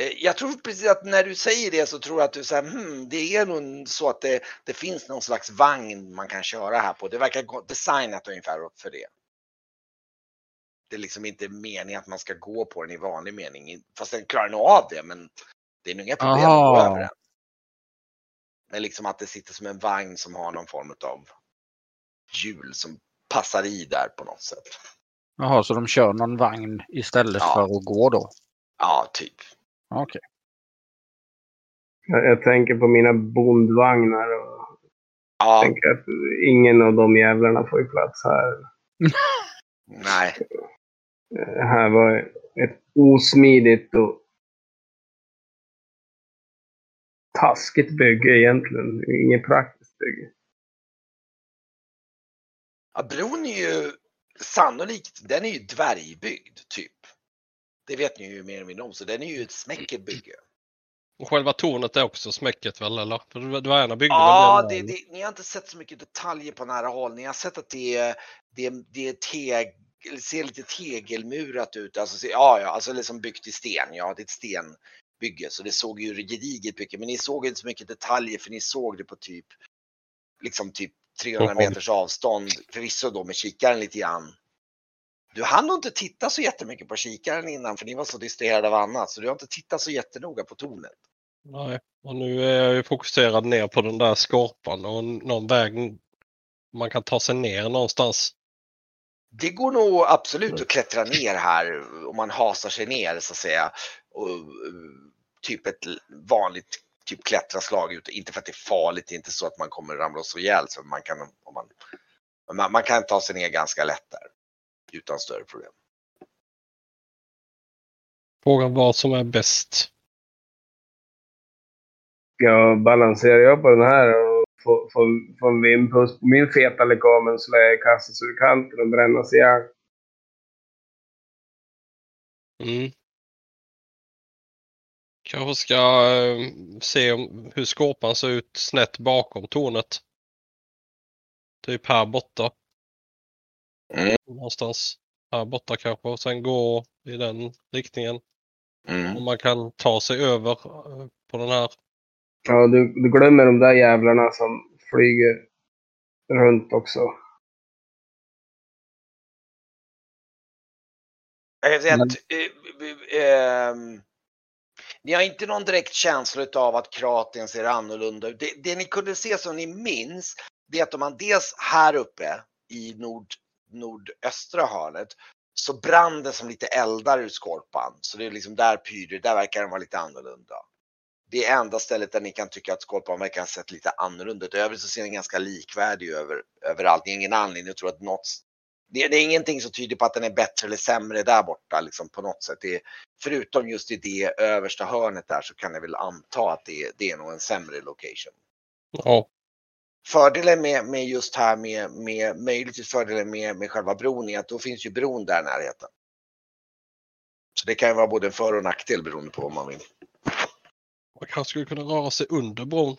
Eh, Jag tror precis att när du säger det så tror jag att du säger hmm, det är nog så att det, det finns någon slags vagn man kan köra här på. Det verkar designat ungefär för det. Det är liksom inte meningen att man ska gå på den i vanlig mening. Fast den klarar nog av det, men det är nog inga problem att gå Aha. över den. Men liksom att det sitter som en vagn som har någon form av hjul som passar i där på något sätt. Jaha, så de kör någon vagn istället Ja. för att gå då? Ja, typ. Okej. Jag, jag tänker på mina bondvagnar och Ja, tänker att ingen av de jävlarna får ju plats här. nej. Det här var ett osmidigt och taskigt bygge egentligen. Inget praktiskt bygge. Ja, bron är ju sannolikt, den är ju dvärgbyggd typ. Det vet ni ju mer eller mindre om, så den är ju ett smäcket bygge. Och själva tornet är också smäcket väl eller? För dvärgarna byggde Ja, väl det, det, ni har inte sett så mycket detaljer på nära håll. Ni har sett att det, är- det, det teg, ser lite tegelmurat ut. Alltså, ja, ja, alltså liksom byggt i sten. Ja, det är ett stenbygge, så det såg ju gediget mycket. Men ni såg inte så mycket detaljer, för ni såg det på typ, liksom typ 300 Jaha. meters avstånd. Förvisso då med kikaren lite grann. Du hann nog inte titta så jättemycket på kikaren innan, för ni var så distraherade av annat. Så du har inte tittat så jättenoga på tornet. Nej, och nu är jag ju fokuserad ner på den där skorpan och någon väg man kan ta sig ner någonstans. Det går nog absolut att klättra ner här om man hasar sig ner så att säga. Och, eh, typ ett vanligt typ klättraslag. ut- Inte för att det är farligt, det är inte så att man kommer ramla och slå ihjäl sig. Man kan, om man, man, man kan ta sig ner ganska lätt där. Utan större problem. Frågan vad som är bäst. Jag balanserar jag på den här och får, får, får en vindpust på min feta lekamen så lär jag kastas ur kanten och brännas ihjäl. Mm. Kanske ska eh, se om, hur skorpan ser ut snett bakom tornet. Typ här borta. Mm. Någonstans här borta kanske och sen gå i den riktningen. Mm. Om man kan ta sig över eh, på den här. Ja, du, du glömmer de där jävlarna som flyger runt också. Jag kan säga Men- att, eh, eh, ehm, ni har inte någon direkt känsla av att kraten ser annorlunda ut. Det, det ni kunde se som ni minns, det är att om man dels här uppe i nord, nordöstra hörnet så brann det som lite eldar ur skorpan. Så det är liksom där pyr där verkar den vara lite annorlunda. Det är enda stället där ni kan tycka att skorpan verkar ha sett lite annorlunda ut. Övrigt så ser den ganska likvärdig över, överallt. Det är ingen anledning att tro att något det, det är ingenting som tyder på att den är bättre eller sämre där borta liksom på något sätt. Det, är- förutom just i det översta hörnet där så kan jag väl anta att det, det är nog en sämre location. Ja, Fördelen med, med just här med, med möjligtvis fördelen med, med själva bron är att då finns ju bron där i närheten. Så det kan ju vara både en för och nackdel beroende på vad man vill. man kanske skulle kunna röra sig under bron.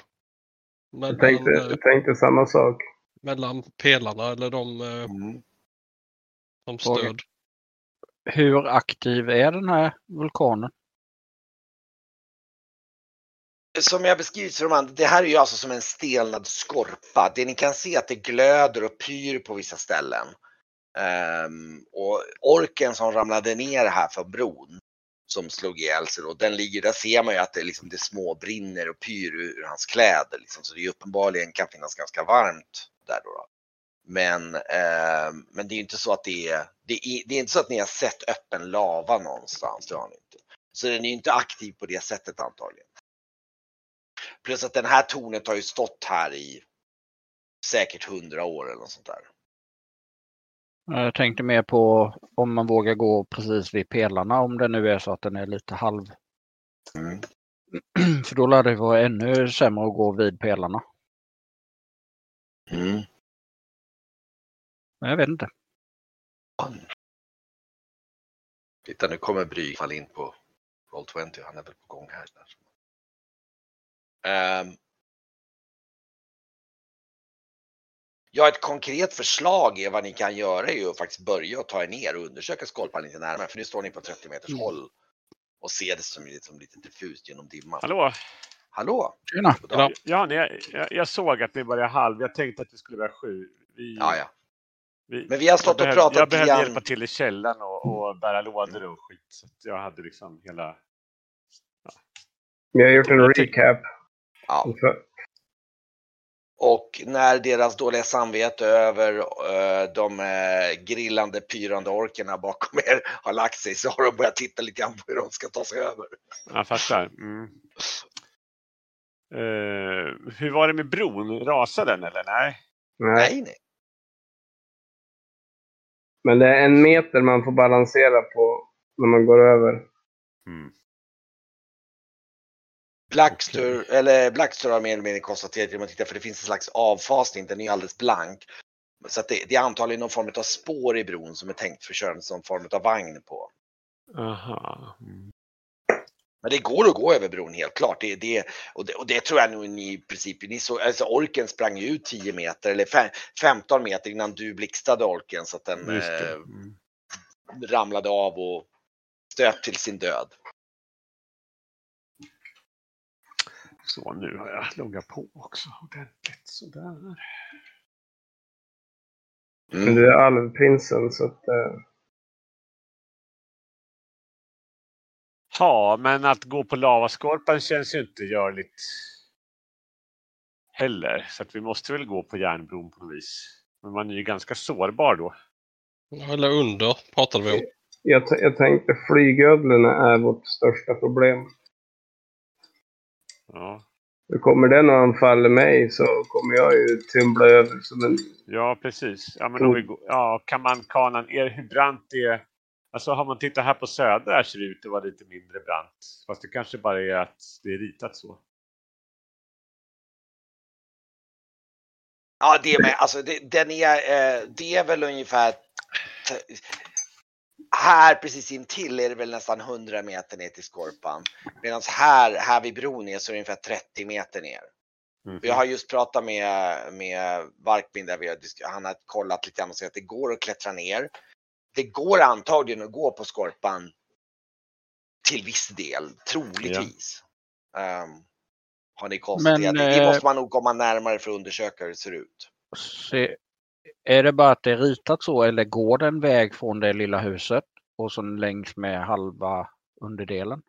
Jag Mellan, tänkte, eh, jag tänkte samma sak. mellan pelarna eller de eh, som Fråga. stöd. Hur aktiv är den här vulkanen? Som jag beskrivit för de andra, det här är ju alltså som en stelnad skorpa. Det ni kan se är att det glöder och pyr på vissa ställen. Um, och orken som ramlade ner här för bron som slog ihjäl sig då, den ligger, där ser man ju att det, liksom, det småbrinner och pyr ur hans kläder. Liksom, så det är uppenbarligen kan finnas ganska varmt där då. då. Men, eh, men det är inte så att det är, det är, det är inte så att ni har sett öppen lava någonstans, det har ni inte. Så den är inte aktiv på det sättet antagligen. Plus att den här tornet har ju stått här i säkert hundra år eller något sånt där. Jag tänkte mer på om man vågar gå precis vid pelarna om det nu är så att den är lite halv. Mm. För då lär det vara ännu sämre att gå vid pelarna. Mm. Men jag vet inte. Titta nu kommer Bry fall in på Roll20. Han är väl på gång här. Um, ja, ett konkret förslag är vad ni kan göra är ju att faktiskt börja och ta er ner och undersöka skorpan lite närmare. För nu står ni på 30 meters Mm. håll och ser det som, som lite diffust genom dimman. Hallå? Hallå? Tjena! Ja, ni, jag, jag såg att ni började halv. Jag tänkte att det skulle vara sju. Vi, Ja, ja. Vi, Men vi har stått och behövde- pratat Jag behövde hjälpa till i källaren och, och bära lådor och skit. Så jag hade liksom hela... Vi har gjort en recap. Ja. Och när deras dåliga samvete över eh, de eh, grillande, pyrande orkerna bakom er har lagt sig så har de börjat titta lite grann på hur de ska ta sig över. Jag fattar. Mm. Eh, hur var det med bron? Rasade den eller? Nej? Nej. Nej, nej. Men det är en meter man får balansera på när man går över. Mm. Blackstur, eller Blackstur har mer eller mindre konstaterat genom att titta för det finns en slags avfasning, den är alldeles blank. Så att det, det är antagligen någon form av spår i bron som är tänkt för körande som form av vagn på. Aha. Mm. Men det går att gå över bron helt klart. Det, det, och, det, och det tror jag nog ni i princip, ni såg, alltså orken sprang ju ut 10 meter eller fem, 15 meter innan du blixtrade orken så att den eh, Mm. ramlade av och stöt till sin död. Så, nu har jag loggat på också ordentligt. Sådär. Men Mm. du är alvprinsen så att... eh, Ja, men att gå på lavaskorpan känns ju inte görligt heller. Så att vi måste väl gå på järnbron på något vis. Men man är ju ganska sårbar då. Eller under pratade vi om. jag, jag tänkte flygödlorna är vårt största problem. Ja, kommer den och anfaller mig så kommer jag ju tumla över som en... ja precis. Ja, men om vi går, ja, kan man kana ner hur brant det är? Alltså har man tittat här på söder här ser det ut att vara lite mindre brant. Fast det kanske bara är att det är ritat så. Ja, det med. Alltså, det, den är, eh, det är väl ungefär här precis intill är det väl nästan 100 meter ner till Skorpan. Medan här, här vid bron är så är det ungefär 30 meter ner. Mhm. Jag har just pratat med, med Varkmin där vi har, han har kollat lite grann och sagt att det går att klättra ner. Det går antagligen att gå på Skorpan till viss del, troligtvis. Ehm, har ni konstaterat. Men, det, det eh, måste man nog komma närmare för att undersöka hur det ser ut. Se, är det bara att det är ritat så eller går det en väg från det lilla huset och så längs med halva underdelen?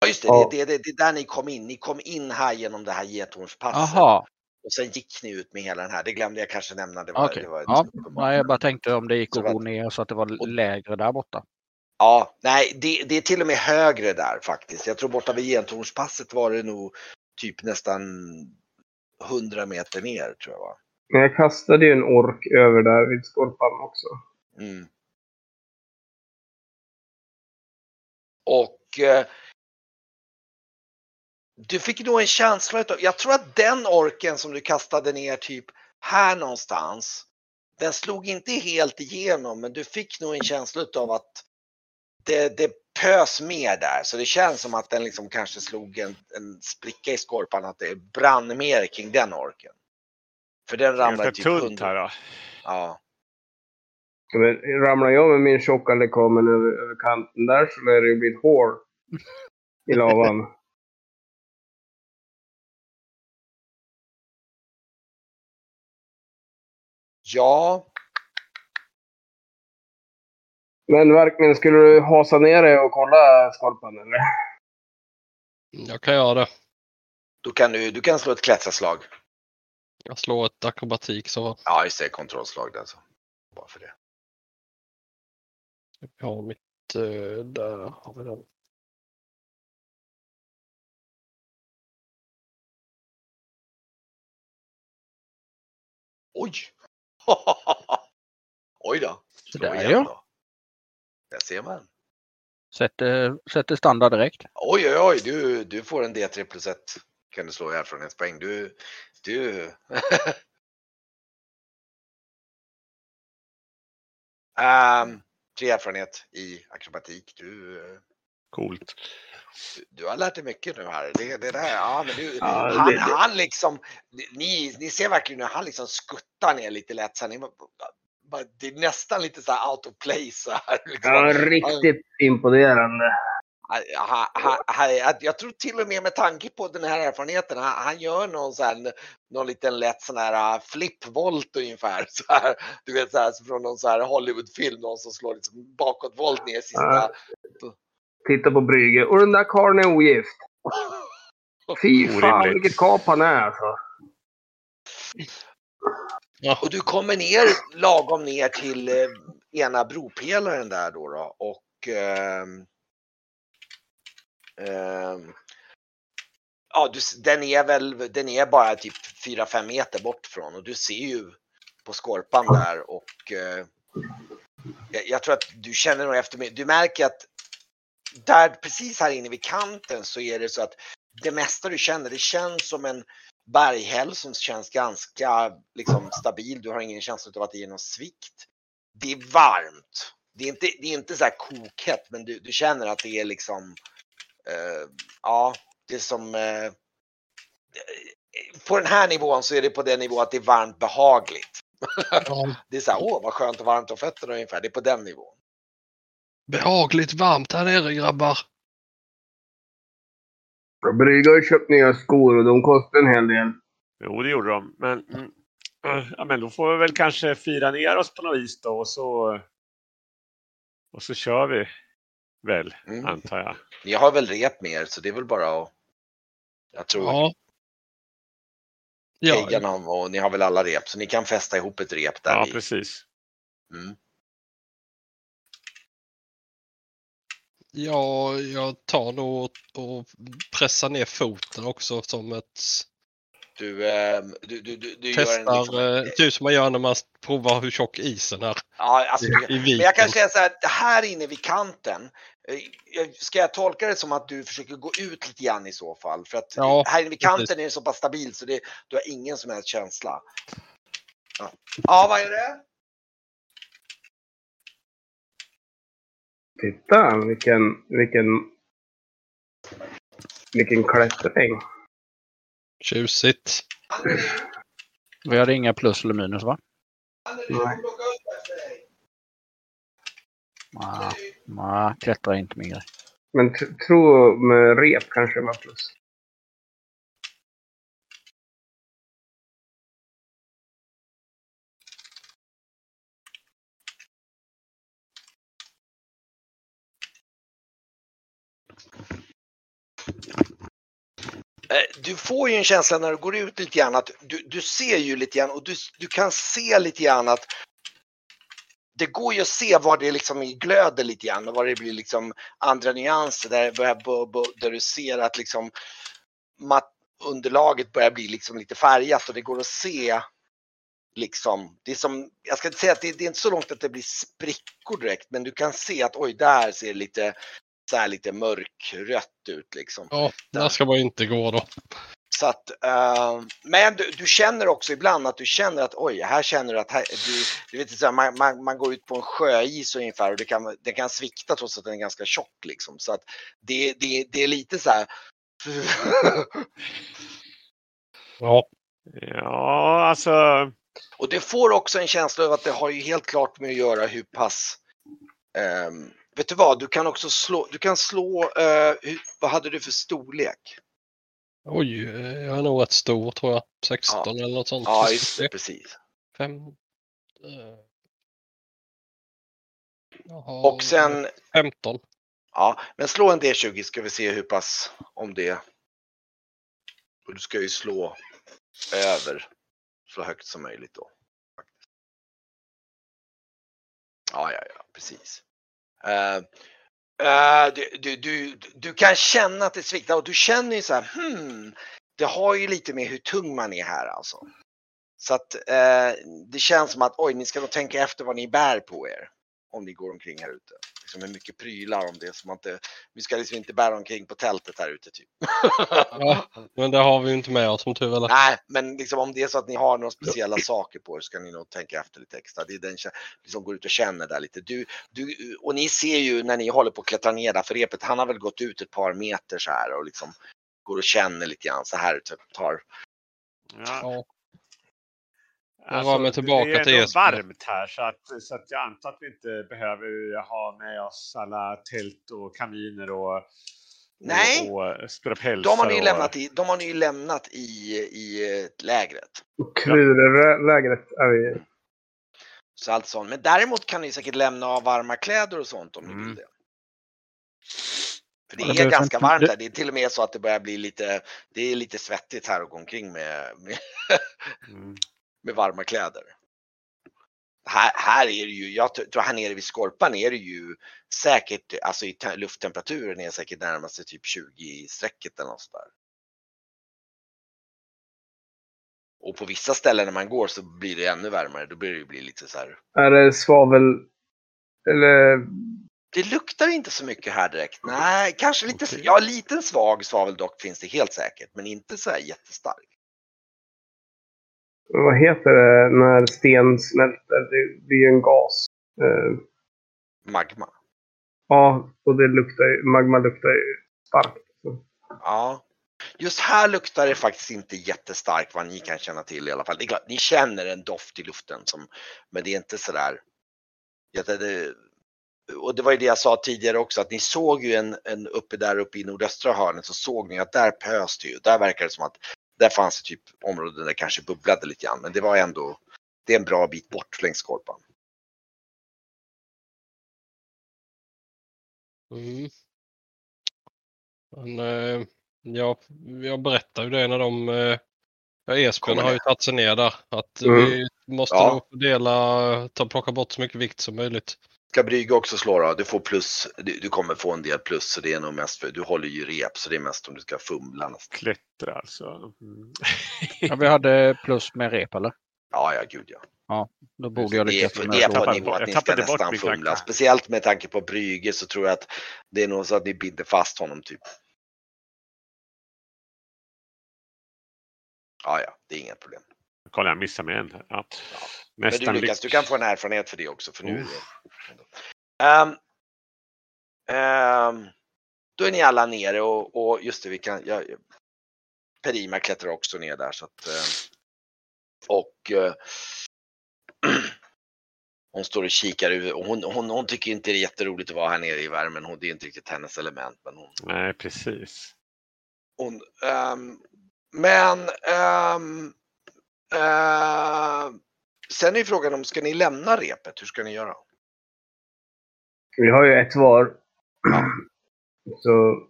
Ja just det, Ja. det, det, det, det är där ni kom in. Ni kom in här genom det här Gethornspasset. Jaha, Och sen gick ni ut med hela den här. Det glömde jag kanske nämna. Det var, okej. det var Ja, uppenbart. nej, jag bara tänkte om det gick att gå ner så att det var lägre där borta. Ja, nej, det, det är till och med högre där faktiskt. Jag tror borta vid Gentornspasset var det nog typ nästan 100 meter ner tror jag va. Men jag kastade ju en ork över där vid skorpan också. Mm. Och eh, du fick nog en känsla utav, jag tror att den orken som du kastade ner typ här någonstans, den slog inte helt igenom men du fick nog en känsla utav att det, det pös mer där så det känns som att den liksom kanske slog en, en spricka i skorpan att det brann mer kring den orken. För den ramlade Ganska typ tunt 100. här då. Ja. Men ramlar jag med min tjocka lekamen över, över kanten där så lär det ju bli ett hål i lavan. Ja, Men Varkmin, skulle du hasa ner dig och kolla skorpan eller? Jag kan göra det. då kan du, du kan slå ett klättraslag. Jag slår ett akrobatik så. Ja, just det. Kontrollslag där så. Bara för det. Ja, mitt, eh, där har vi den. Oj! Oj då. Slå där igen då. Där ser man. Sätter, eh, sätter standard direkt. Oj, oj, oj. Du, du får en D3 plus 1. Kan du slå erfarenhetspoäng. Du du. um, tre erfarenhet i akrobatik. Du, Coolt. du, har lärt dig mycket nu här. Det, det där, ja, men du, Ja, han, det- han liksom, ni, ni ser verkligen hur han liksom skuttar ner lite lätt. Så här, ni, det är nästan lite så här out of place. Så här, liksom. Ja, riktigt imponerande. Han, han, han, jag- tror till och med med tanke på den här erfarenheten, han, han gör någon, så här, någon liten lätt sån här flippvolt ungefär. Så här, du vet så här, så från någon så här Hollywoodfilm, någon som slår liksom bakåtvolt ner sista. Ja. Titta på Brygge. Och den där karln är ogift. Fy fan vilket kap han är alltså. Och du kommer ner lagom ner till eh, ena bropelaren där då. då och ehm, ja, du, den är väl, den är bara typ 4-5 meter bort från och du ser ju på skorpan där och eh, jag, jag tror att du känner nog efter mig, du märker att där precis här inne vid kanten så är det så att det mesta du känner, det känns som en berghäll som känns ganska liksom, stabil. Du har ingen känsla av att det är någon svikt. Det är varmt. Det är inte, det är inte så här kokhett, men du, du känner att det är liksom, eh, ja, det är som, eh, på den här nivån så är det på den nivån att det är varmt behagligt. Ja, Det är så här, åh vad skönt och varmt om fötterna ungefär. Det är på den nivån. behagligt varmt här nere grabbar. Och Brygge har ju köpt nya skor och de kostar en hel del. Jo, det gjorde de. Men, mm, äh, ja, men då får vi väl kanske fira ner oss på något vis då och så, och så kör vi väl, Mm. antar jag. Ni har väl rep med er så det är väl bara att, jag tror Ja. Ja, har- och ni har väl alla rep så ni kan fästa ihop ett rep där Ja, i. precis. Mm. ja, jag tar nog och, pressar ner foten också som ett Du, eh, du, du, du, du gör en testar, liksom, eh, typ som man gör när man provar hur tjock isen är ja, alltså, du, i Men jag kan säga så här, här inne vid kanten, ska jag tolka det som att du försöker gå ut lite grann i så fall? För att Ja, här vid kanten är det så pass stabilt så det, du har ingen som helst känsla. Ja, ja vad är det? Titta vilken, vilken, vilken klättring. Tjusigt. Vi hade inga plus eller minus va? Nej. dig. Nej, nej klättra är inte min grej. Men tro med rep kanske var plus. Eh, Du får ju en känsla när du går ut lite grann att du, du ser ju lite grann och du, du kan se lite grann att det går ju att se var det liksom glöder lite grann och var det blir liksom andra nyanser där, börjar, där du ser att liksom underlaget börjar bli liksom lite färgat och det går att se liksom, det är som, jag ska inte säga att det, det är inte så långt att det blir sprickor direkt men du kan se att oj där ser det lite så här lite mörkrött ut liksom. Ja, där ska man inte gå då. Så att, eh, men du, du känner också ibland att du känner att oj, här känner du att här, du, du vet, så här, man, man, man går ut på en sjöis ungefär och det kan, det kan svikta trots att den är ganska tjock liksom. Så att det, det, det är lite så här. Ja, Ja, alltså. och det får också en känsla av att det har ju helt klart med att göra hur pass ehm, Vet du vad, du kan också slå, du kan slå, eh, hur, vad hade du för storlek? Oj, eh, jag är nog rätt stor tror jag. 16 eller något sånt. Ja, just det, precis. Fem. eh, jag har Och sen 15. Ja, men slå en D20 ska vi se hur pass om det. Och du ska ju slå över så högt som möjligt då. Ja, ja, ja, precis. Eh, Uh, du, du, du, du kan känna att det sviktar och du känner ju så här, hmm, det har ju lite med hur tung man är här alltså. Så att uh, det känns som att oj, ni ska nog tänka efter vad ni bär på er. Om ni går omkring här ute. Liksom hur mycket prylar om det som att det, vi ska liksom inte bära omkring på tältet här ute typ. Ja, men det har vi ju inte med oss som tur är. Nej, men liksom om det är så att ni har några speciella saker på er så ska ni nog tänka efter lite extra. Det är den kä- liksom går ut och känner där lite. Du, du, och ni ser ju när ni håller på att klättra ner där för repet, han har väl gått ut ett par meter så här och liksom går och känner lite grann så här. Typ, tar. Ja. Var med tillbaka det är till varmt här så att, så att jag antar att vi inte behöver ha med oss alla tält och kaminer och, Nej. och, och. De har ni ju och, lämnat i, de har ni lämnat i, i eh, lägret. Krurlägret är vi Så allt sånt. Men däremot kan ni säkert lämna av varma kläder och sånt om ni Mm. vill det. För det är ganska varmt Det- här. Det är till och med så att det börjar bli lite, det är lite svettigt här att gå omkring med, med, Mm. Med varma kläder. Här, här är det ju, jag tror här nere vid Skorpan är det ju säkert, alltså i te- lufttemperaturen är säkert närmaste typ 20 strecket eller något sådär. Och på vissa ställen när man går så blir det ännu varmare, då blir det ju bli lite så här. Är det svavel... Eller... Det luktar inte så mycket här direkt. Nej, kanske lite, Okej. ja liten svag svavel dock finns det helt säkert, men inte så här jättestark. Vad heter det när sten smälter? Det blir ju en gas. Eh, Magma. ja, och det luktar ju... Magma luktar ju starkt. Ja. Just här luktar det faktiskt inte jättestarkt vad ni kan känna till i alla fall. Det är klart, ni känner en doft i luften som, men det är inte sådär. Det, och det var ju det jag sa tidigare också att ni såg ju en, en uppe där uppe i nordöstra hörnet så såg ni att där pös det ju. Där verkar det som att där fanns det typ områden där det kanske bubblade lite grann. Men det var ändå, det är en bra bit bort längs skorpan. Mm. Men, eh, ja, jag berättade ju det när de... Eh, Esbjörn har ju tagit sig ner där. Att Mm. vi måste Ja. nog dela, ta, plocka bort så mycket vikt som möjligt. Ska Brygge också slå då? Du får plus, du, du kommer få en del plus så det är nog mest för, du håller ju rep så det är mest om du ska fumla nästan. Klättra alltså. Mm. Ja, vi hade plus med rep eller? Ja, ja, gud ja. Då borde jag lyckas med det är att på nivå att jag ni ska nästan fumla. Speciellt med tanke på Brygge så tror jag att det är nog så att ni binder fast honom typ. Ja, ja, det är inget problem. Kolla, jag missade med en. här. Ja. Men du Nästan Lukas, lyck- du kan få en erfarenhet för det också. För nu är Ehm, ehm, då är ni alla nere och, och just det, vi kan... Jag, Perima klättrar också ner där så att... eh, och... eh, hon står och kikar ut och hon, hon, hon tycker inte det är jätteroligt att vara här nere i värmen. Hon, det är inte riktigt hennes element. Men hon, Nej, precis. hon, ehm, men ehm, ehm, sen är frågan om ska ni lämna repet? Hur ska ni göra? Vi har ju ett var. Så...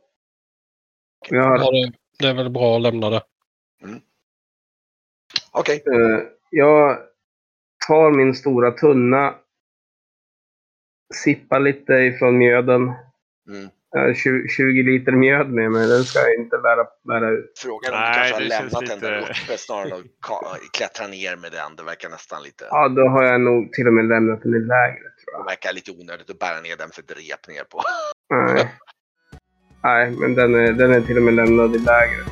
Vi har, Ja, det, det är väl bra att lämna det. Okej, eh, jag tar min stora tunna. Sippar lite ifrån mjöden. mm. Jag har 20, 20 liter mjöd med mig. Den ska jag inte bära, bära ut. frågan om Nej, du kanske har lämnat den där uppe snarare än att klättra ner med den. Det verkar nästan lite, Ja, då har jag nog till och med lämnat den i lägret tror det jag. verkar lite onödigt att bära ner den för ett rep ner på. Nej. Nej, men den är, den är till och med lämnad i lägret.